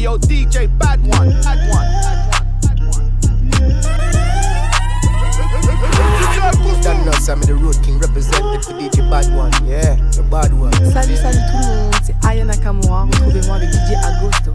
Hey yo, DJ, bad one, bad one. That knows I'm the road king represented for DJ Bad One, yeah, the bad one. Salut, salut tout le monde, c'est Aya Nakamura. Retrouvez-moi avec DJ Agosto.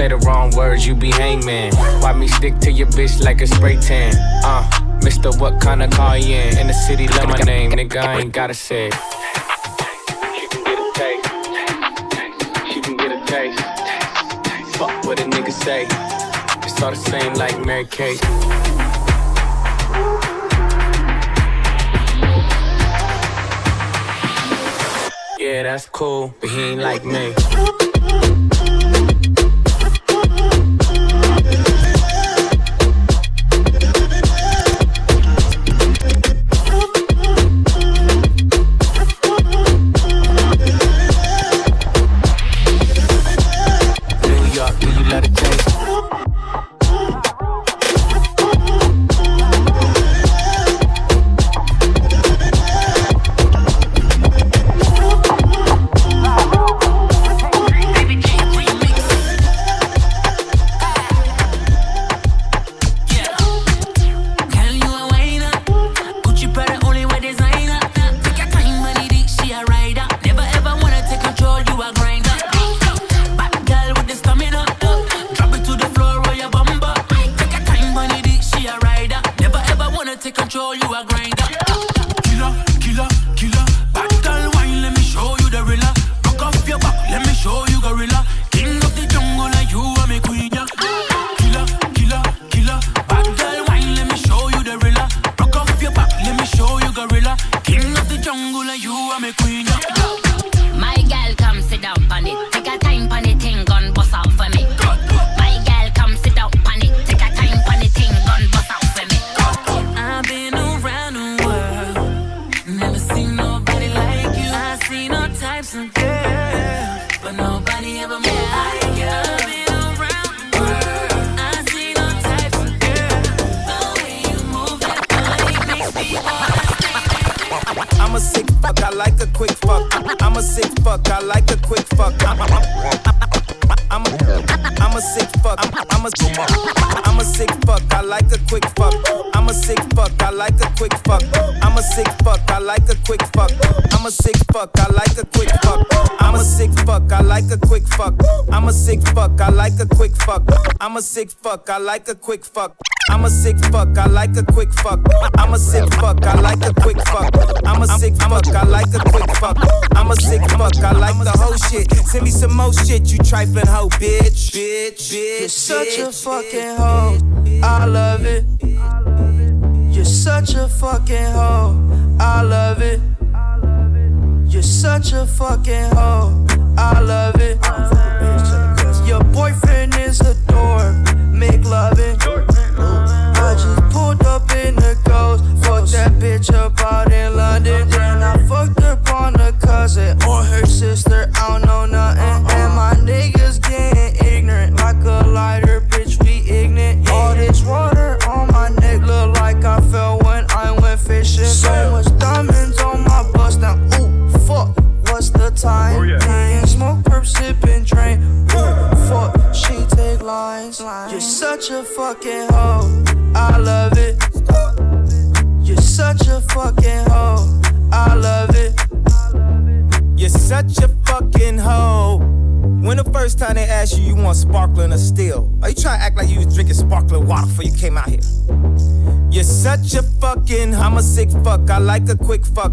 Say the wrong words, you be hangman. Why me stick to your bitch like a spray tan? Uh, Mister, what kind of car you in? In the city, love my name, nigga, I ain't gotta say. She can get a taste. She can get a taste. Fuck what a nigga say. It's all the same like Mary Kate. Yeah, that's cool, but he ain't like me. Sick fuck, I like a quick fuck. I'm a sick fuck, I like a quick fuck. I'm a sick fuck, I like a quick fuck. I'm a sick fuck, I like a quick fuck. I'm a sick fuck, I like the whole shit. Send me some more shit, you trifling hoe, bitch. Bitch, bitch. You're such a fucking hoe. I love it. You're such a fucking hoe. I love it. You're such a fucking hoe. I love it. Fuck. I like a quick fuck.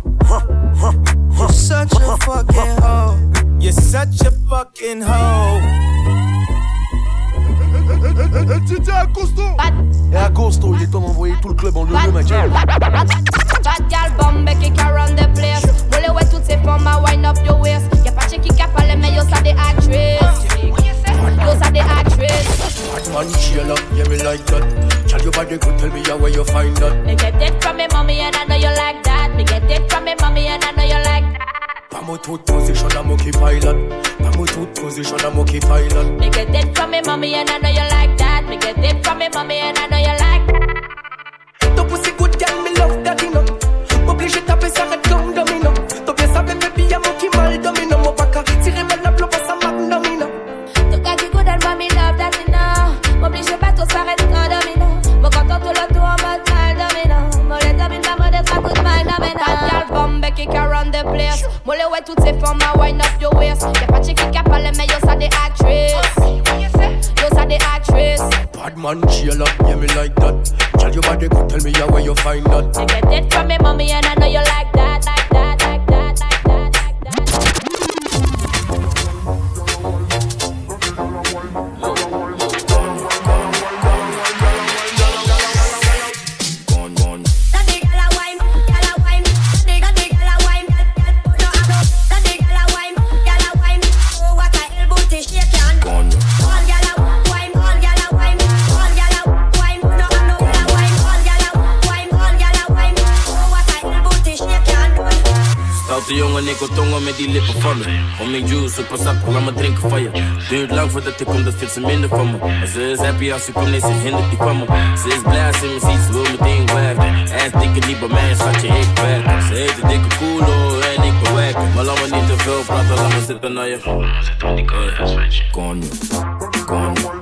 You're such a fucking hoe. You're such a fucking hoe. Et à Costo, il est temps d'envoyer tout le club en lolo, mec. Bad gal bombe qui can run the place. Roule ouais toutes ces formes, wind up your waist. Y'a pas qui cap à mais yo ça des actrices. Yo ça des actrices. Bad man, chill up, yeah, me like that. Tell your body good, tell me how where you find that. Me get it from me mommy and I know you like that. Me get it from me mommy and I know you like that. Pamo tout position, I'm okay pilot. Pamo tout position, I'm okay pilot. Me get it from me mommy and I know you like that. Me get it from me mommy and I know you like that. Ton pussy good girl, me love that, you know. M'oblige taper ça, red comme run the place. Moi les ouais toutes ces formes, wind up your waist. Y'a pas de chick qui capable, mais yo ça des actrices. Yo ça des actrices. Bad man, chill up, yeah, me like that. Tell your body good, tell me how where you find that. Me get it from me mommy and I know you like that, like that, Stoute jongen, ik wil tongen met die lippen van me. Om mijn juice, pas op, laat me drinken van je. Duurt lang voordat ik kom, dat vindt ze minder van me. Maar ze is happy als ze komt, nee, ze hindert die van me. Ze is blij als ze me ziet, ze wil meteen werken. Ass dikke niet bij mij, schatje, ik werk. Ze heet de dikke koelo en ik bewerk. Maar laat me niet te veel praten, laat me zitten naar je. Zit op die Konjo,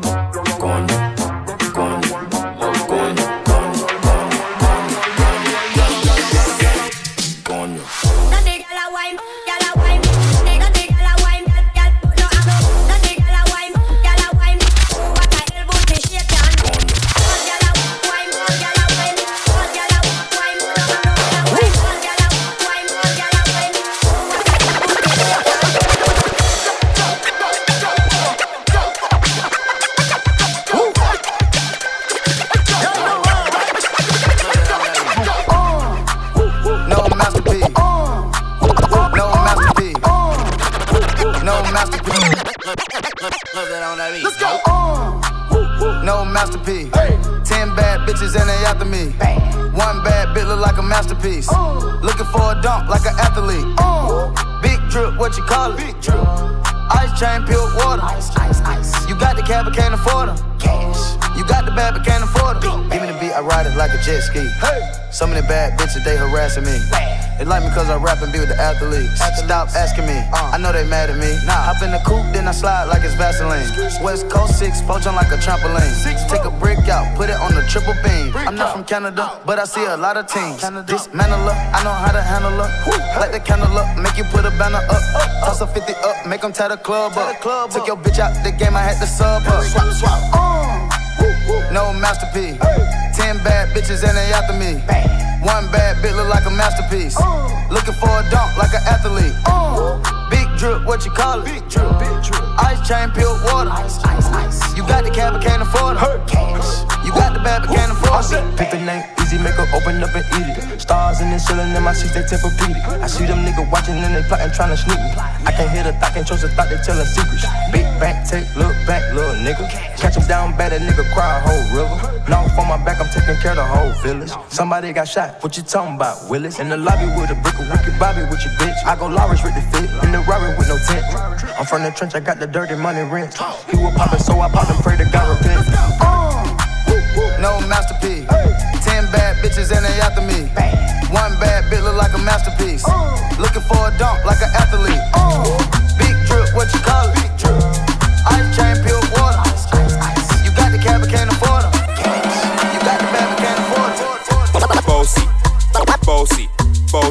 and be with the athletes. Stop asking me, I know they mad at me. Hop in the coupe, then I slide like it's Vaseline. West Coast 6, poach on like a trampoline. Take a brick out, put it on the triple beam. I'm not from Canada, but I see a lot of teams. Dismantle up, I know how to handle her. Light the candle up, make you put a banner up. Toss a 50 up, make them tie the club up. Took your bitch out the game, I had to sub up. Swap, swap. Uh. No masterpiece. Ten bad bitches and they after me. One bad bitch look like a masterpiece. Looking for a dunk like an athlete. Oh. Big drip, what you call it? Big drip, big drip. Ice chain, pure water. Ice, ice, ice. You got the cab, but can't afford it. Cash. You got the bad, but can't afford it. Pick the name, easy, make her open up and eat it. Stars in the ceiling in my seats, they Tempur-Pedic. I see them niggas watching and they plotting, trying to sneak me. I can't hear the thought, can't trust the thought, they telling secrets. Big back, take, look little nigga. Catch him down bad, a nigga cry a whole river. Now on my back, I'm taking care of the whole village. Somebody got shot, what you talking about, Willis? In the lobby with a brick, a wicked Bobby with your bitch. I go Lawrence with the fit, in the robbery with no tent. I'm from the trench, I got the dirty money rent. He was poppin', so I popped him, pray to God repent. No masterpiece. Ten bad bitches and they after me. One bad bitch look like a masterpiece. Looking for a dunk like an athlete. Big drip, what you call it? Ice chain,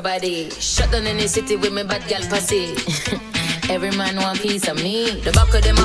body. Shut down in city with me bad gal pussy. Every man want piece of me. The back of them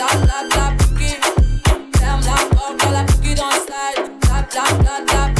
Tap, tap, tap, cookie. Damn, tap, up, girl, I cookie don't slide. Tap, tap, tap, tap.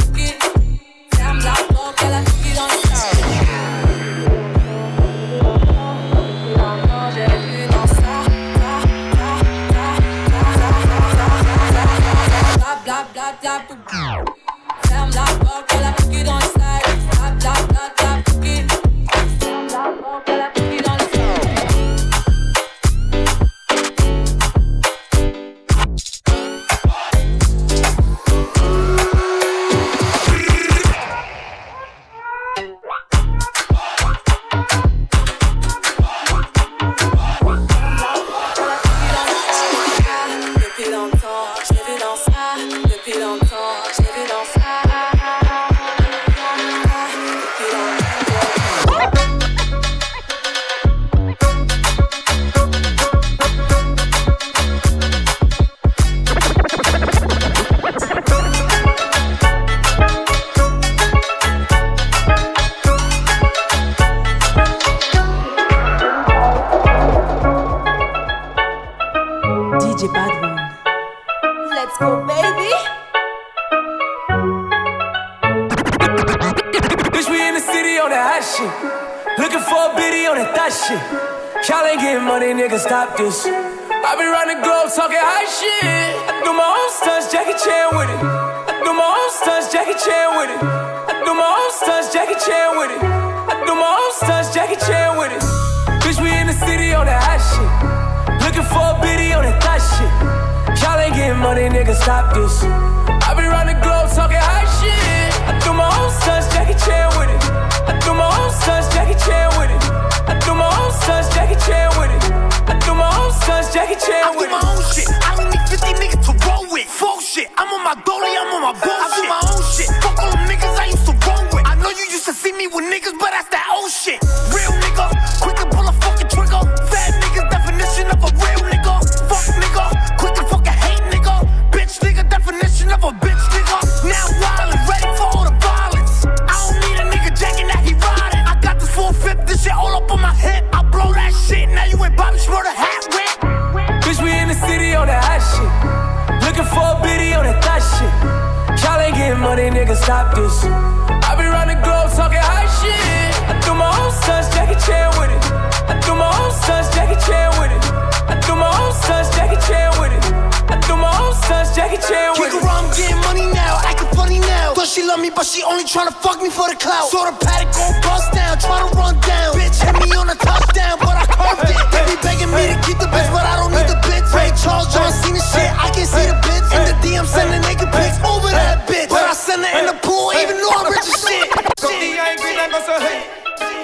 tryna fuck me for the clout. So the paddock go bust down, try to run down. Bitch hit me on a touchdown, but I curved it. They be begging me to keep the bitch, but I don't need the bitch. Ray Charles, John the shit, I can see the bitch. In the DM sending naked pics over that bitch. But I send her in the pool, even though I'm rich as shit. So the angry go so hey.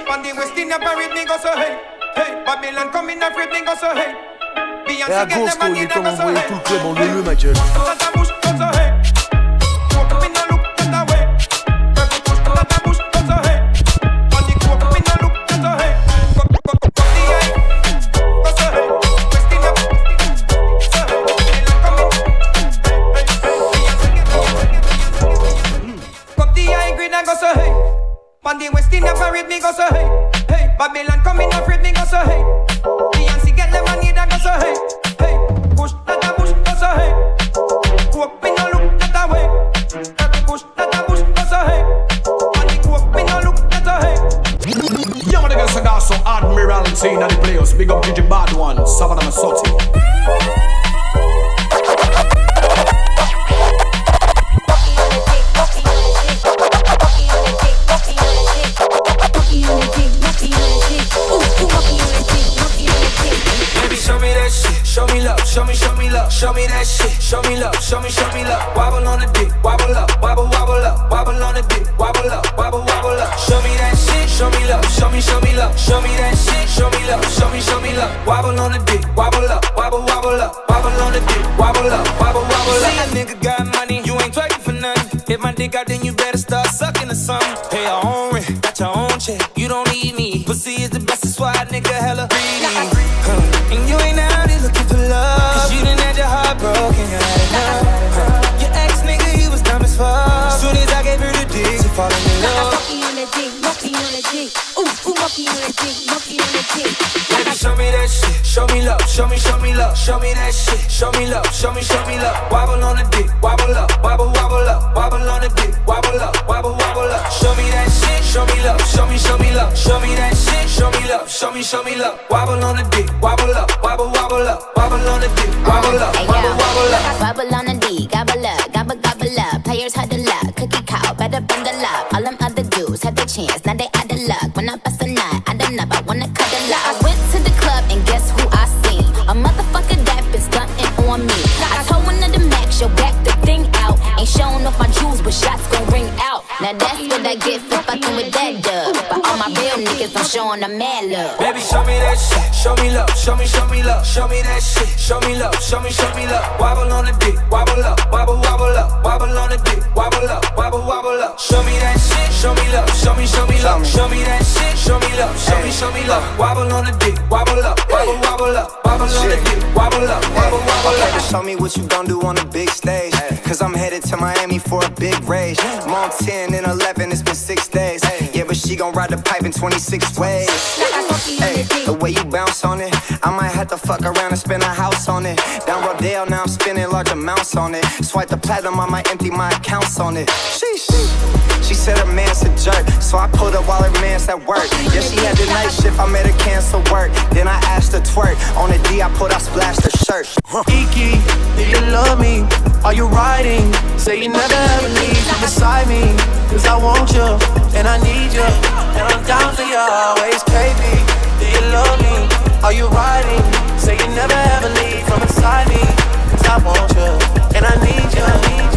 On the West Indian parade, me go so hey. Hey, Babylon coming up, me go so hey. Beyonce get go so hey. Now that's what I get for fucking with that dub. But all my real niggas, I'm showing them mad love. Baby, show me that shit. Show me love. Show me, show me love. Show me that shit. Show me love. Show me, show me love. Wobble on the dick. Wobble up. Wobble, wobble up. Wobble on the dick. Wobble up. Wobble, wobble up. Show me that shit. Show me love. Show me, show me love. Show me that shit. Show me love. Show me, show me love. Wobble on the dick. Wobble up. Wobble, wobble up. Wobble on the dick. Wobble up. Wobble, wobble up. Show me what you gon' do on the big stage. Cause I'm headed to Miami for a big race. Montana been 11, it's been six days. Yeah, but she gon' ride the pipe in 26 ways. The way you bounce on it, I might have to fuck around and spend a house on it. Down Rodale, now I'm spending large amounts on it. Swipe the platinum, I might empty my accounts on it. Sheesh. She said a man's a jerk, so I pulled up while her man's at work. Yeah, she had the night shift, I made her cancel work. Then I asked her twerk. On the D, I pulled, I splashed her shirt. Iki, do you love me? Are you riding? Say you never ever leave beside me. Cause I want you, and I need you, and I'm down for you always, baby. Do you love me? Are you riding? Say you never ever leave from beside me. Cause I want you, and I need you.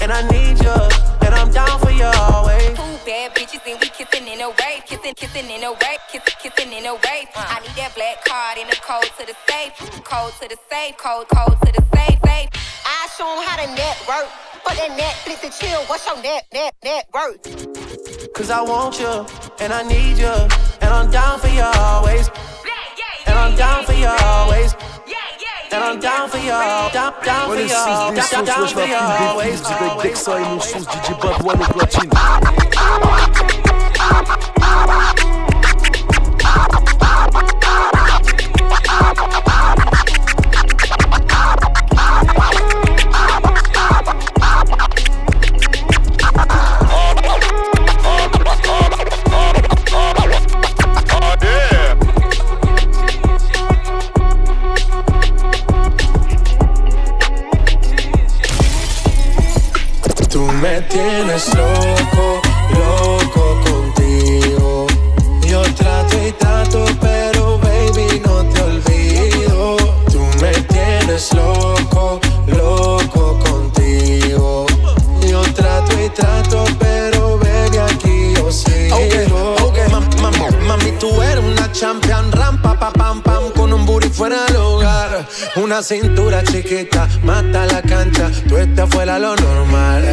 and I need you. And I'm down for you always. Two bad bitches and we kissing in a wave, kissing, kissing in a wave, kissing, kissing in a wave. I need that black card in the code to the safe, code to the safe, code, code to the safe, safe. I show 'em how to network. For that Netflix and chill, what's your net, net, net worth? Cause I want you, and I need you. And I'm down for you always. And I'm down for you always. And I'm down for you, down, down for Ouais, you, les 6 down, down for la you fille des always. filles, direct Dexa et mon sauce DJ Bad'One au platine. Tú me tienes loco, loco contigo. Yo trato y trato, pero baby no te olvido. Tú me tienes loco, loco contigo. Yo trato y trato, pero baby aquí yo sigo. Ok, ok, mam- mam- mami, tú eres una champion, rampa, pa, pam, pam, con un booty fuera del hogar. Una cintura chiquita, mata la cancha, tú estás fuera lo normal.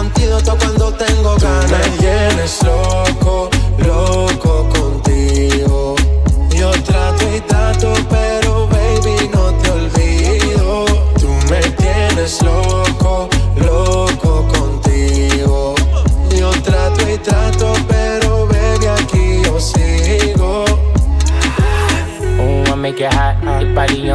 Antídoto cuando tengo ganas. Me tienes loco, loco contigo. Yo trato y trato, pero baby no te olvido. Tú me tienes loco, loco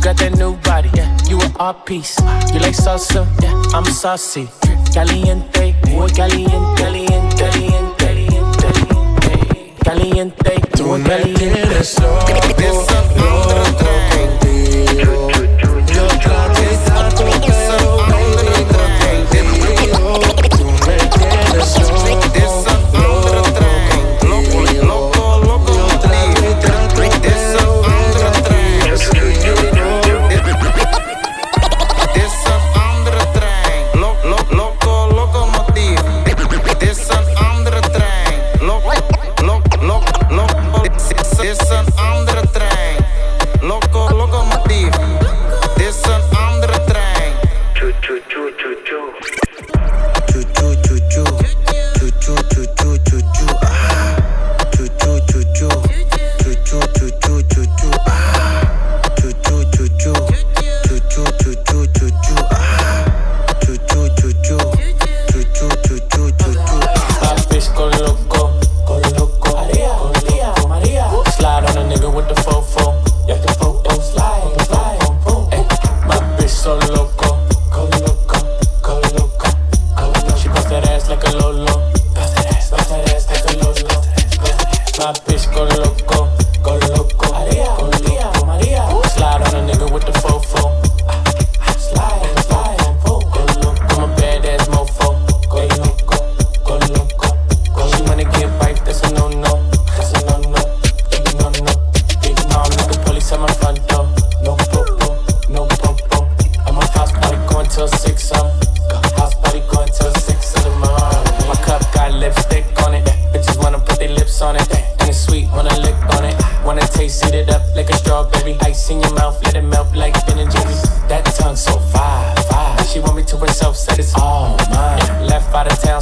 Got that new body, yeah. You an art piece. You like salsa, yeah. I'm saucy. Caliente, muy caliente, caliente, caliente, caliente, caliente. Tú me tienes loco, loco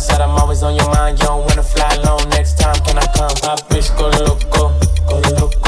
said I'm always on your mind. You don't wanna fly alone next time, can I come? Bitch go loco, go loco,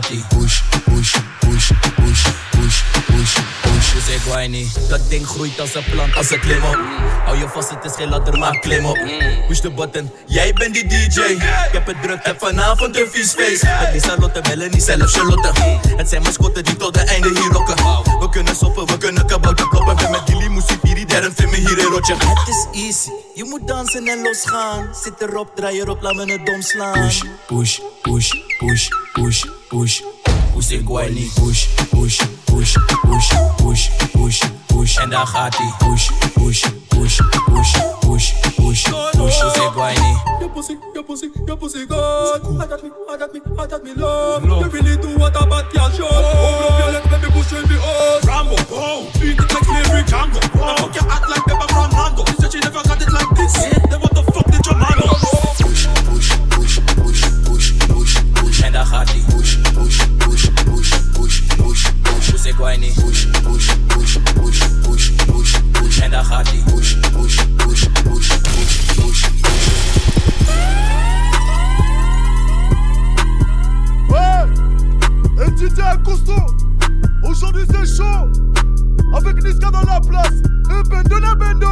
push. Push, push, push, push, push, push, niet. Dat ding groeit als een plant, als een klim op. Hou je vast, het is geen ladder, maar klim op. Push de button, jij bent die DJ. Ik heb het druk, heb vanavond een vies feest. Met Lisa Lotte, Melanie, zelf Charlotte. Het zijn mascotten die tot de einde hier rocken. We kunnen soppen, we kunnen kabouter kloppen. Ben met Dilly, Moesie, Piri, Derren, vind me hier in rotje. Het is easy, je moet dansen en losgaan. Zit erop, draai erop, laat me het dom slaan. Push, push, push, push, push, push. Push niet. Push, push, push, push, push, push, push. En daar gaat hij. Push, push, push, push, push, push, push. Push ik white. Your pussy, your pussy, your pussy good. I got me, I got me, I got me love. You really do what a bad girl should. Open up your legs, baby, push in the house. Rambo, go. Beat it like slavery Django. Now fuck your act like Pepper from Mando. She said she never got it like this. Then what the fuck did your man push push push push push push push push push push push push push push Ouais, et tu aujourd'hui c'est chaud, avec Niska dans la place, et Bendo la Bendo.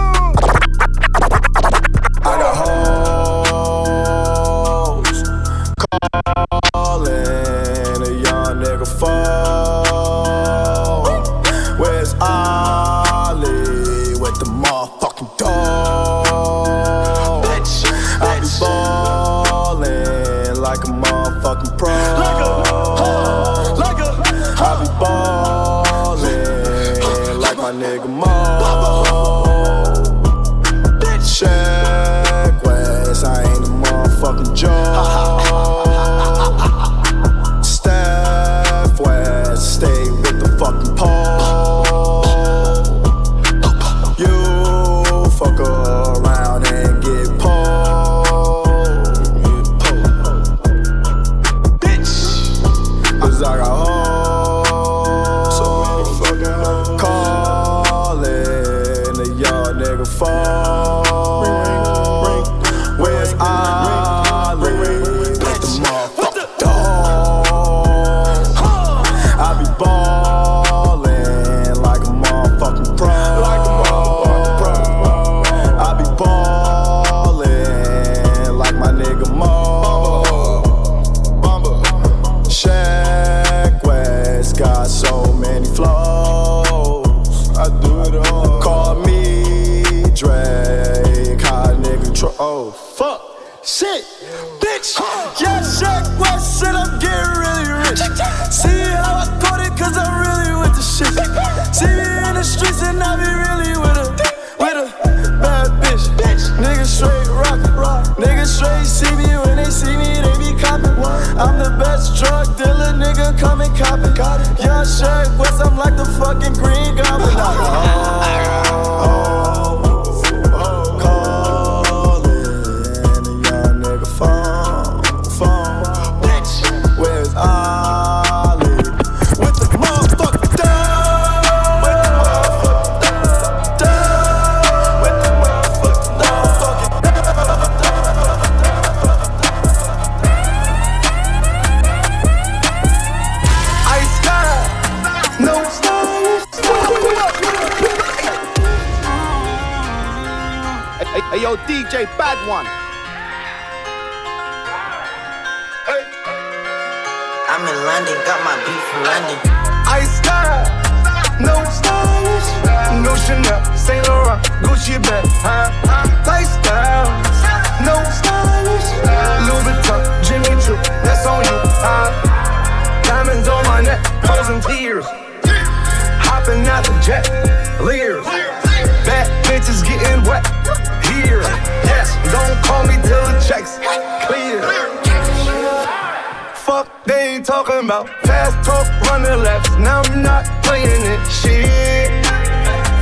Talking about fast talk, running laps. Now I'm not playing it. Shit.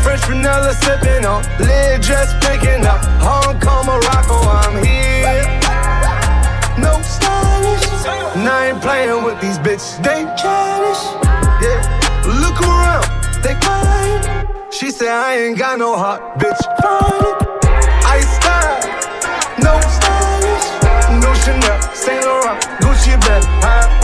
French vanilla sipping on, lid just picking up. Hong Kong, Morocco, I'm here. No stylish. And I ain't playing with these bitches. They childish. Yeah. Look around, they quiet. She said I ain't got no heart, bitch. Find. Ice style, no stylish. No Chanel, Saint Laurent, Gucci bag, huh?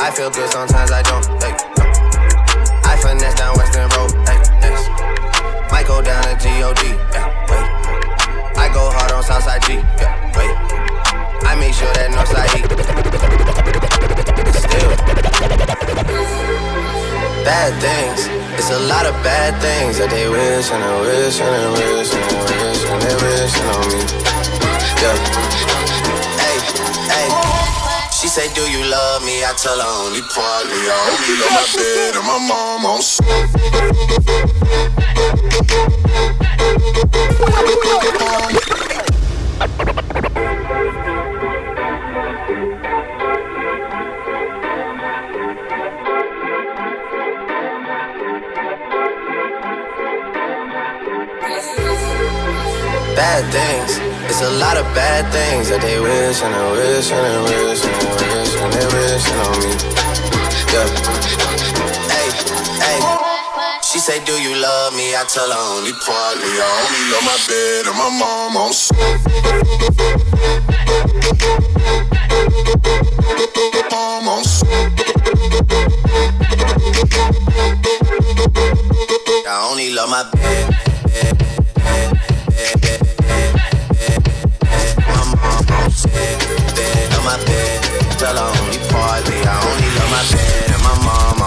I feel good, sometimes I don't. Hey, I finesse down Weston Road. Hey, yes. Might go down to G-O-D. Yeah, wait. I go hard on Southside G. Yeah, wait. I make sure that Northside E. Still. Bad things. It's a lot of bad things that they wish and they wish and they wish and they wish and they wish on me. Yeah. Hey, hey. She say, Do you love me? I tell her only partly. I only love my bed and my mom on Bad things it's a lot of bad things that they wish and they wish and they wish and they wish and they wishing on me. Yeah. Hey, hey. She say, Do you love me? I tell her only partly. I only love my bed and my mom on. Mom on. I only love my bed. My bed. Tell her only partly. I only love my bed and my mom.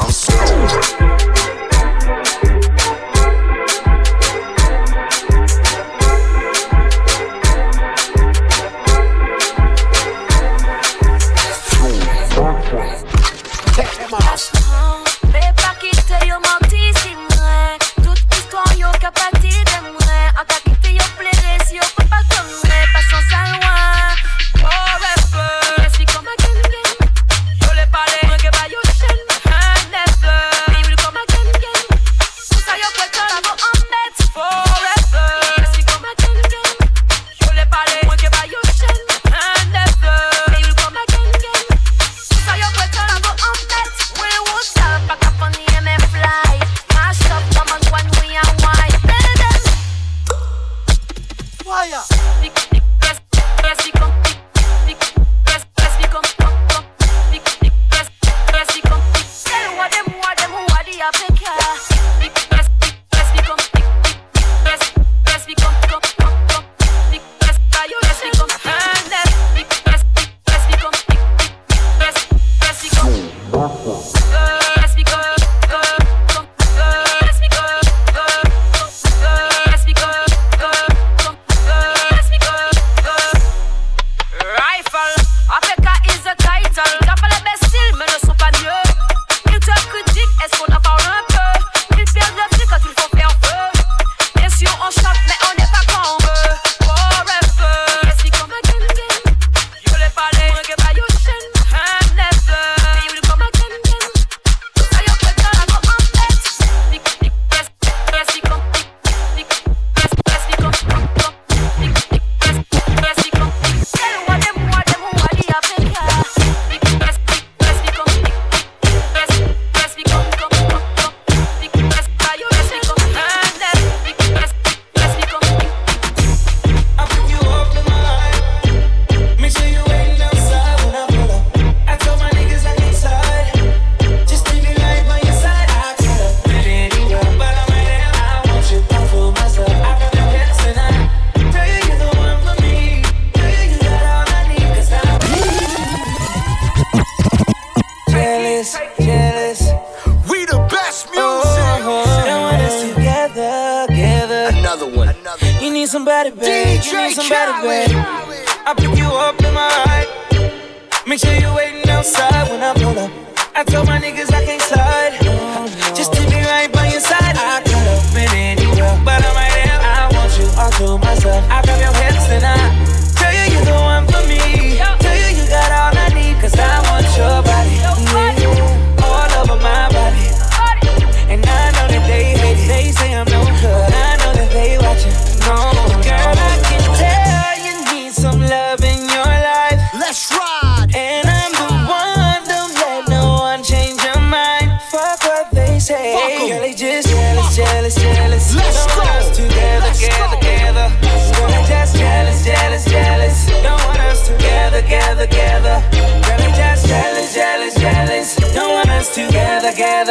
Make sure you waiting outside when I pull up. I told my niggas I can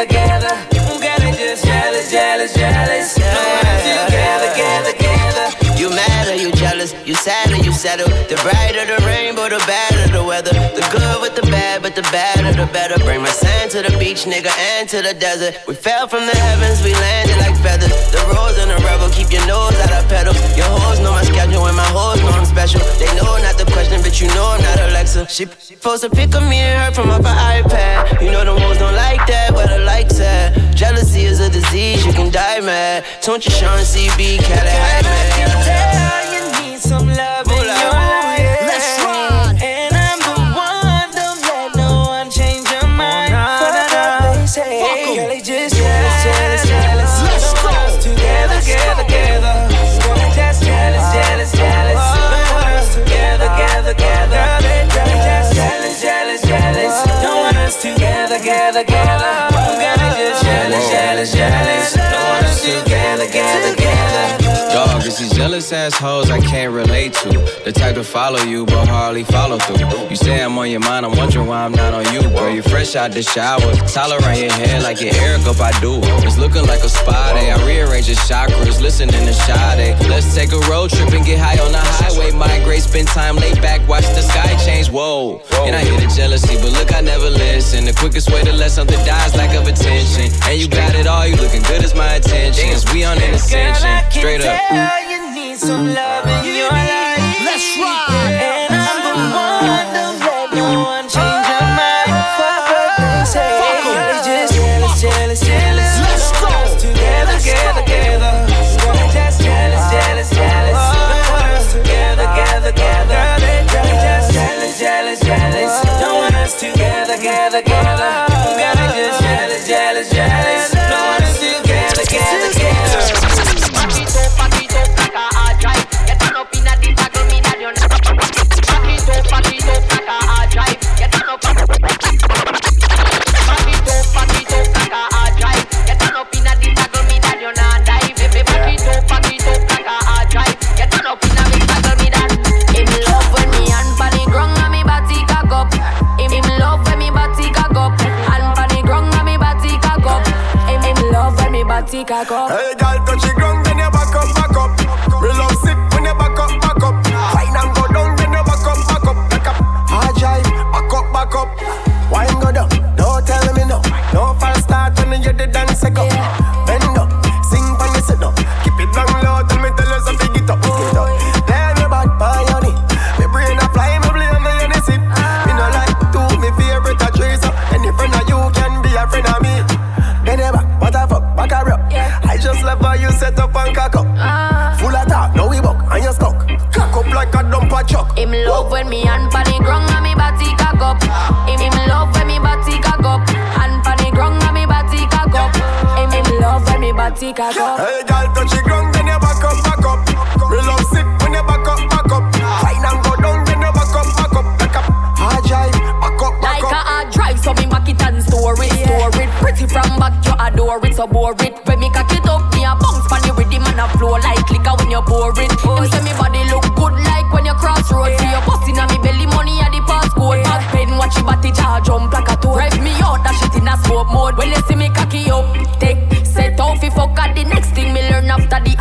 Together, You won't get it, just jealous, jealous, jealous. Yeah. No, just gather, gather, gather. You mad or you jealous? You sad or you settle? The brighter the rainbow, the better the weather. The good with the bad, but the better the better. Bring my to the beach, nigga, and to the desert. We fell from the heavens, we landed like feathers. The rose and the rebel, keep your nose out of pedal. Your hoes know my schedule and my hoes know I'm special. They know not the question, but you know I'm not Alexa. She supposed to pick of me and her from up her iPad. You know the hoes don't like that, where the likes at. Jealousy is a disease, you can die mad. Don't you Sean CB, High Man. You need some love in your life. Together, jealous assholes I can't relate to. The type to follow you, but hardly follow through. You say I'm on your mind, I'm wondering why I'm not on you, bro. You fresh out the shower, towel around your head like your Erykah Badu. It's looking like a spa day. I rearrange your chakras, listening to Sade. Let's take a road trip and get high on the highway. Migrate, spend time laid back, watch the sky change. Whoa. And I hear the jealousy, but look, I never listen. The quickest way to let something die is lack of attention. And you got it all, you looking good as my intentions. We on an ascension, straight up. Some love in your life. Let's ride. Up. Hey, me cock up. Hey, girl, touch the ground, then you back up, back up. Real love sick when you back up, back up. Wine and go down, then you back up, back up. Back up, hard drive, back up, back Like up. a hard drive, so me back it and store it, store it. Pretty from back, you adore it, so bore it. When me cock it up, me a bounce pon the rhythm and a flow like liquor when you pour it. Him say me body look good like when you cross road. See you busting on me belly, money at the passcode. Back pen, watch your body jar jump like a toad. Rev me out, that shit in a smoke mode. When you see me cocky up,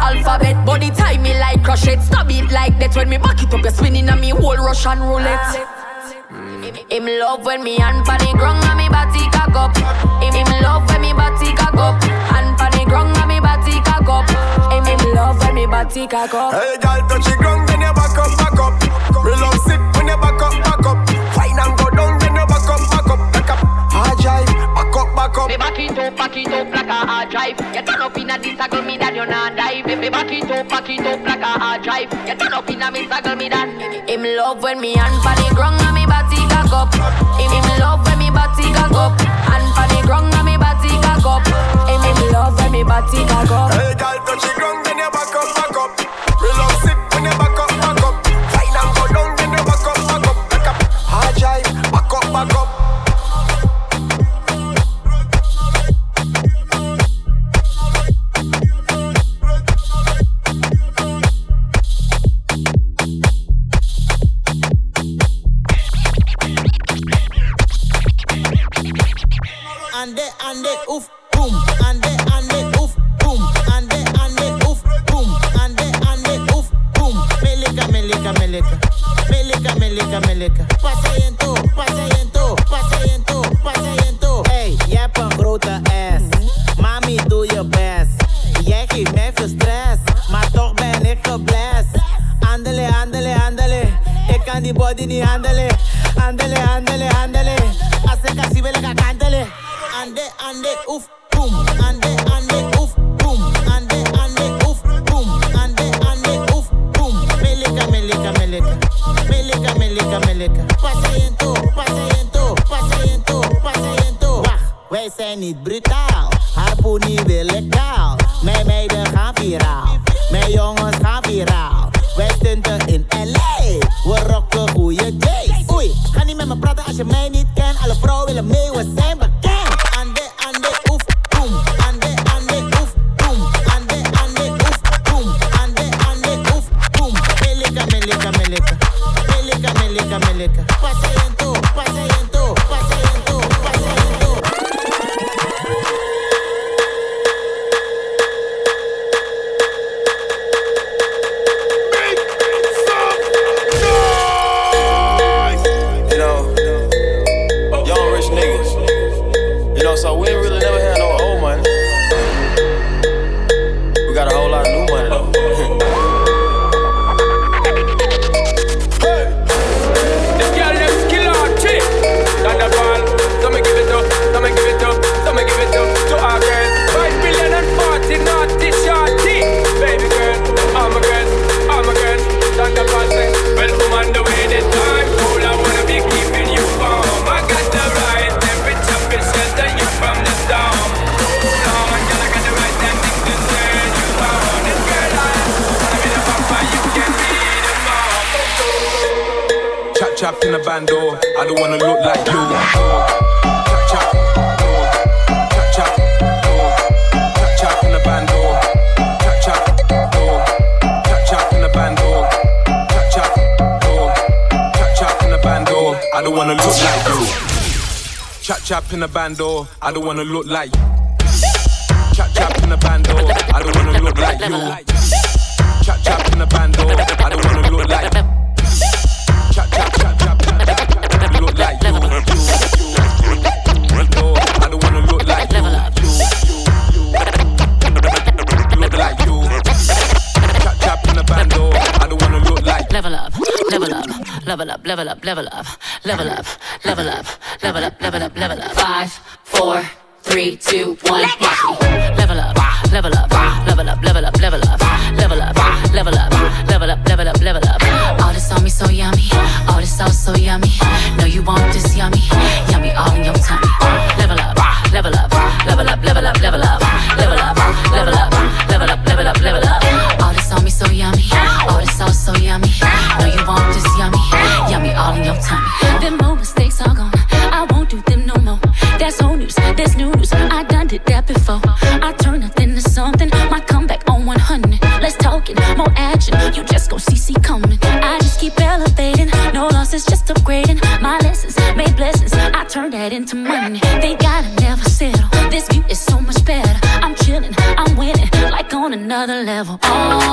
alphabet. Body tie me like crochet, stab it like that. When me back it up, You're spinning on me whole Russian roulette. Mm. Him love when me hand pon the ground and me body cock up. Him him love when me body cock up. Hand pon the ground and me body cock up. Him him love when me body cock up. Hey, girl, touch the ground, then you back up, back up. Me back it up, back it up like a hard drive. You turn up inna this circle, me that you not dive. Me back it up, back it up like a hard drive. You turn up inna me circle, me that. Him love when me hand pon the ground and me body cock up. Him him love when me body cock up. Hand pon the ground and me body cock up. Him him love when me body cock up. Hey, girl, touch the ground, then you back up, in the bando, I don't wanna look like you. Chap chap in the bando, I don't wanna look like you. Chap chap in the bando, I don't wanna look like you. Chap chap chap chap chap, look like you. No, I don't wanna look like you. Look like you. Chap chap in the bando, I don't wanna look like. Level up, level up, level up, level up, level up, level up level up, Into money. They gotta never settle. This view is so much better. I'm chilling, I'm winning, like on another level. Oh,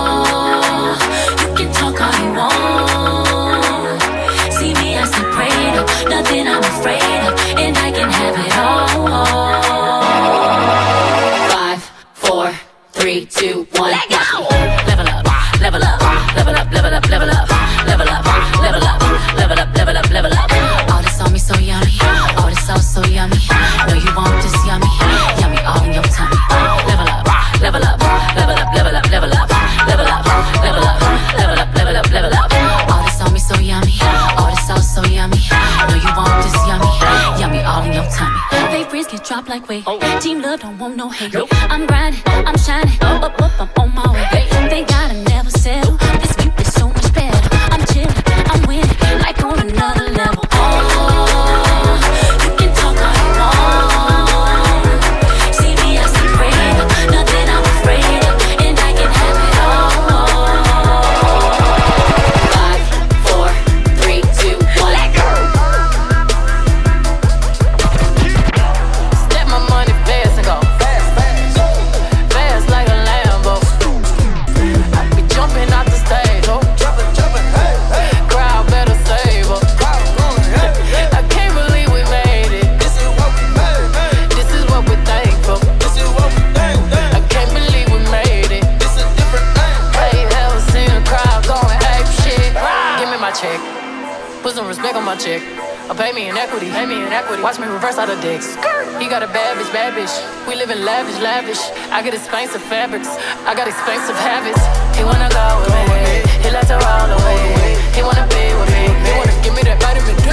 Watch me reverse all the dicks. He got a bad bitch, bad bitch. We live in lavish, lavish. I get expensive fabrics. I got expensive habits. He wanna go with me. He likes to roll away. He wanna be with me. He wanna give me that vitamin D.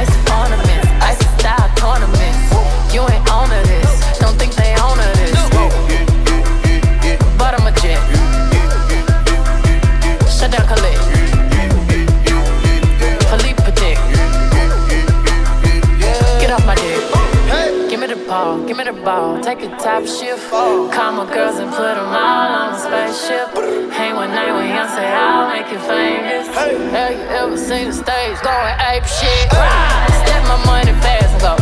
Ice ornaments, ice style tournaments. You ain't on this. Don't think they own this. But I'm a jet. Shut down Khalid. Paw, give me the ball, take a top shift. Call my girls and put them all on a spaceship. Hang one night with young, say I'll make you famous. Have you ever seen the stage going ape shit? Step my money fast and go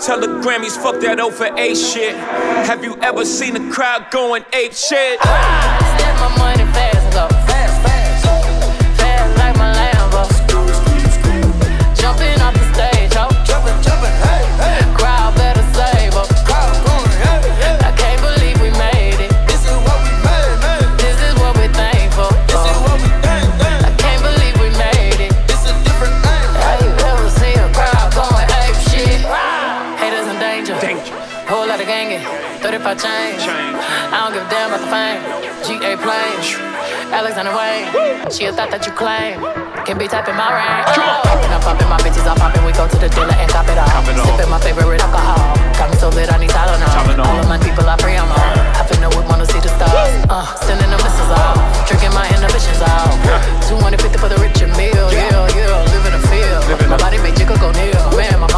Tell the Grammys, fuck that over A shit. Have you ever seen a crowd going ape shit? Step Alexander Wang. She a thought that you claim. Can be typing my range. And I'm popping my bitches, I'm popping. We go to the dealer and cop it all. Sipping my favorite alcohol. Got me so lit, I need Tylenol. All of my people, I pray I'm on. I finna whip, wanna see the stars. Uh, sending the missiles out. Drinking my inhibitions out. 250 for the rich meal. Yeah, yeah. Live in the field. My body make jiggle go near. Man, my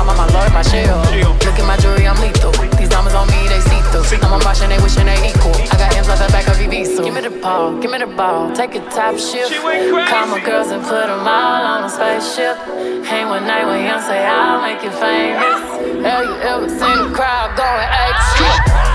my lord, my. Look at my jewelry, I'm lethal. These diamonds on me, they see through. I'm a Martian, they wishing they equal. I got M's like the back of so give me the ball, give me the ball. Take a top shift. Call my girls and put them all on a spaceship. Hang one night with young, say I'll make you famous. Have you ever seen a crowd going ape shit?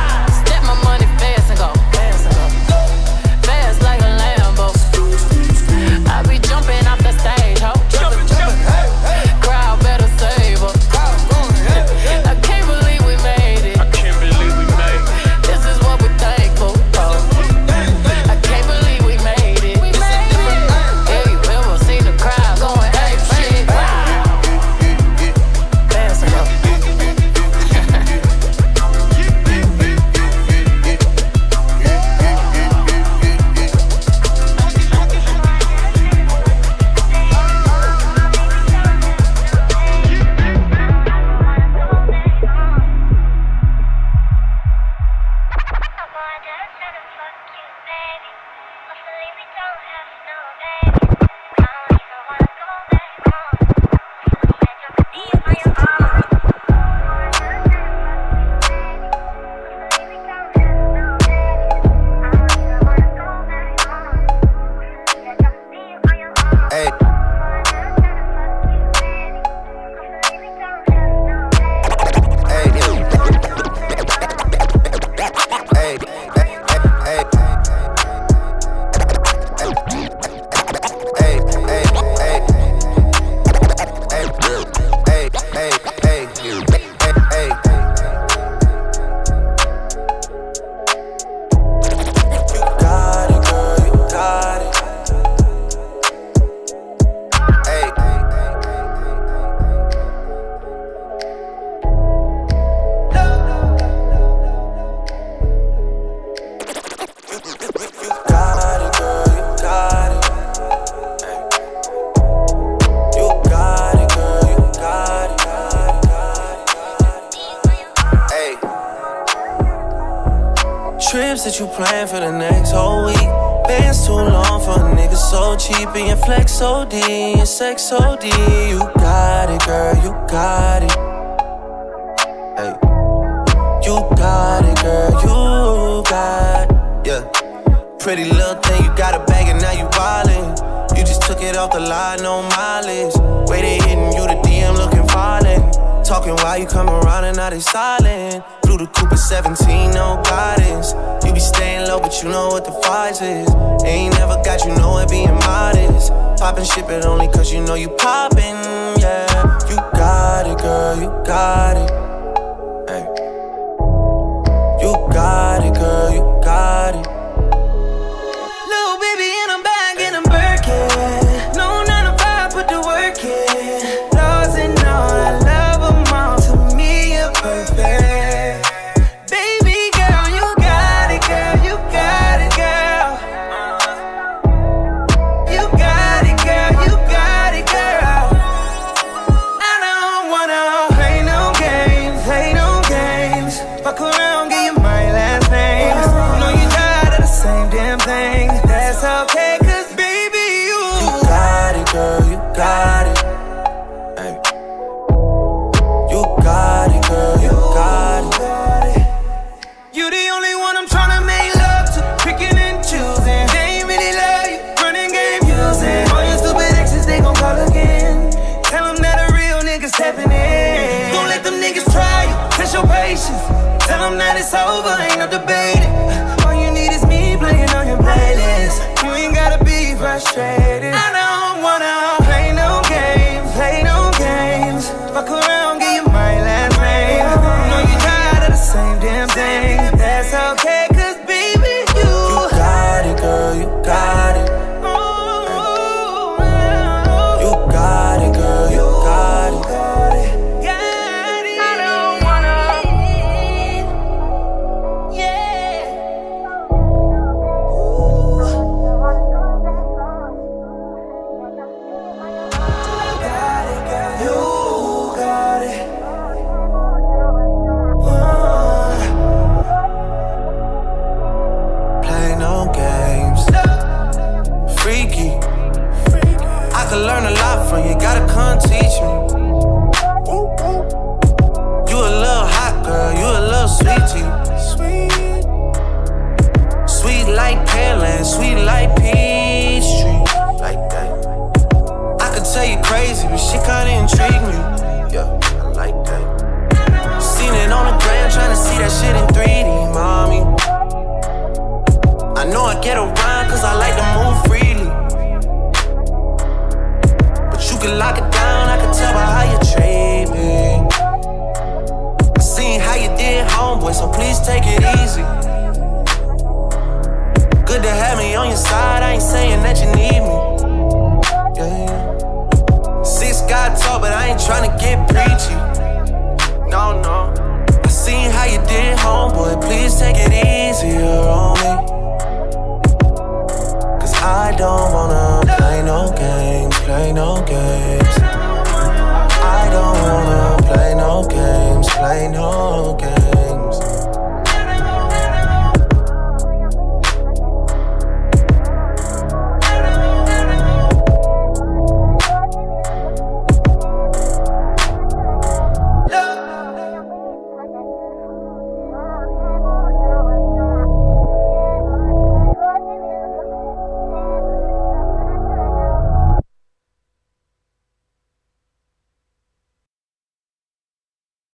17, no guidance. You be staying low, but you know what the price is. Ain't never got you know it being modest. Poppin' shit, but only cause you know you poppin', yeah. You got it, girl, you got it. Hey. You got it, girl, you got it.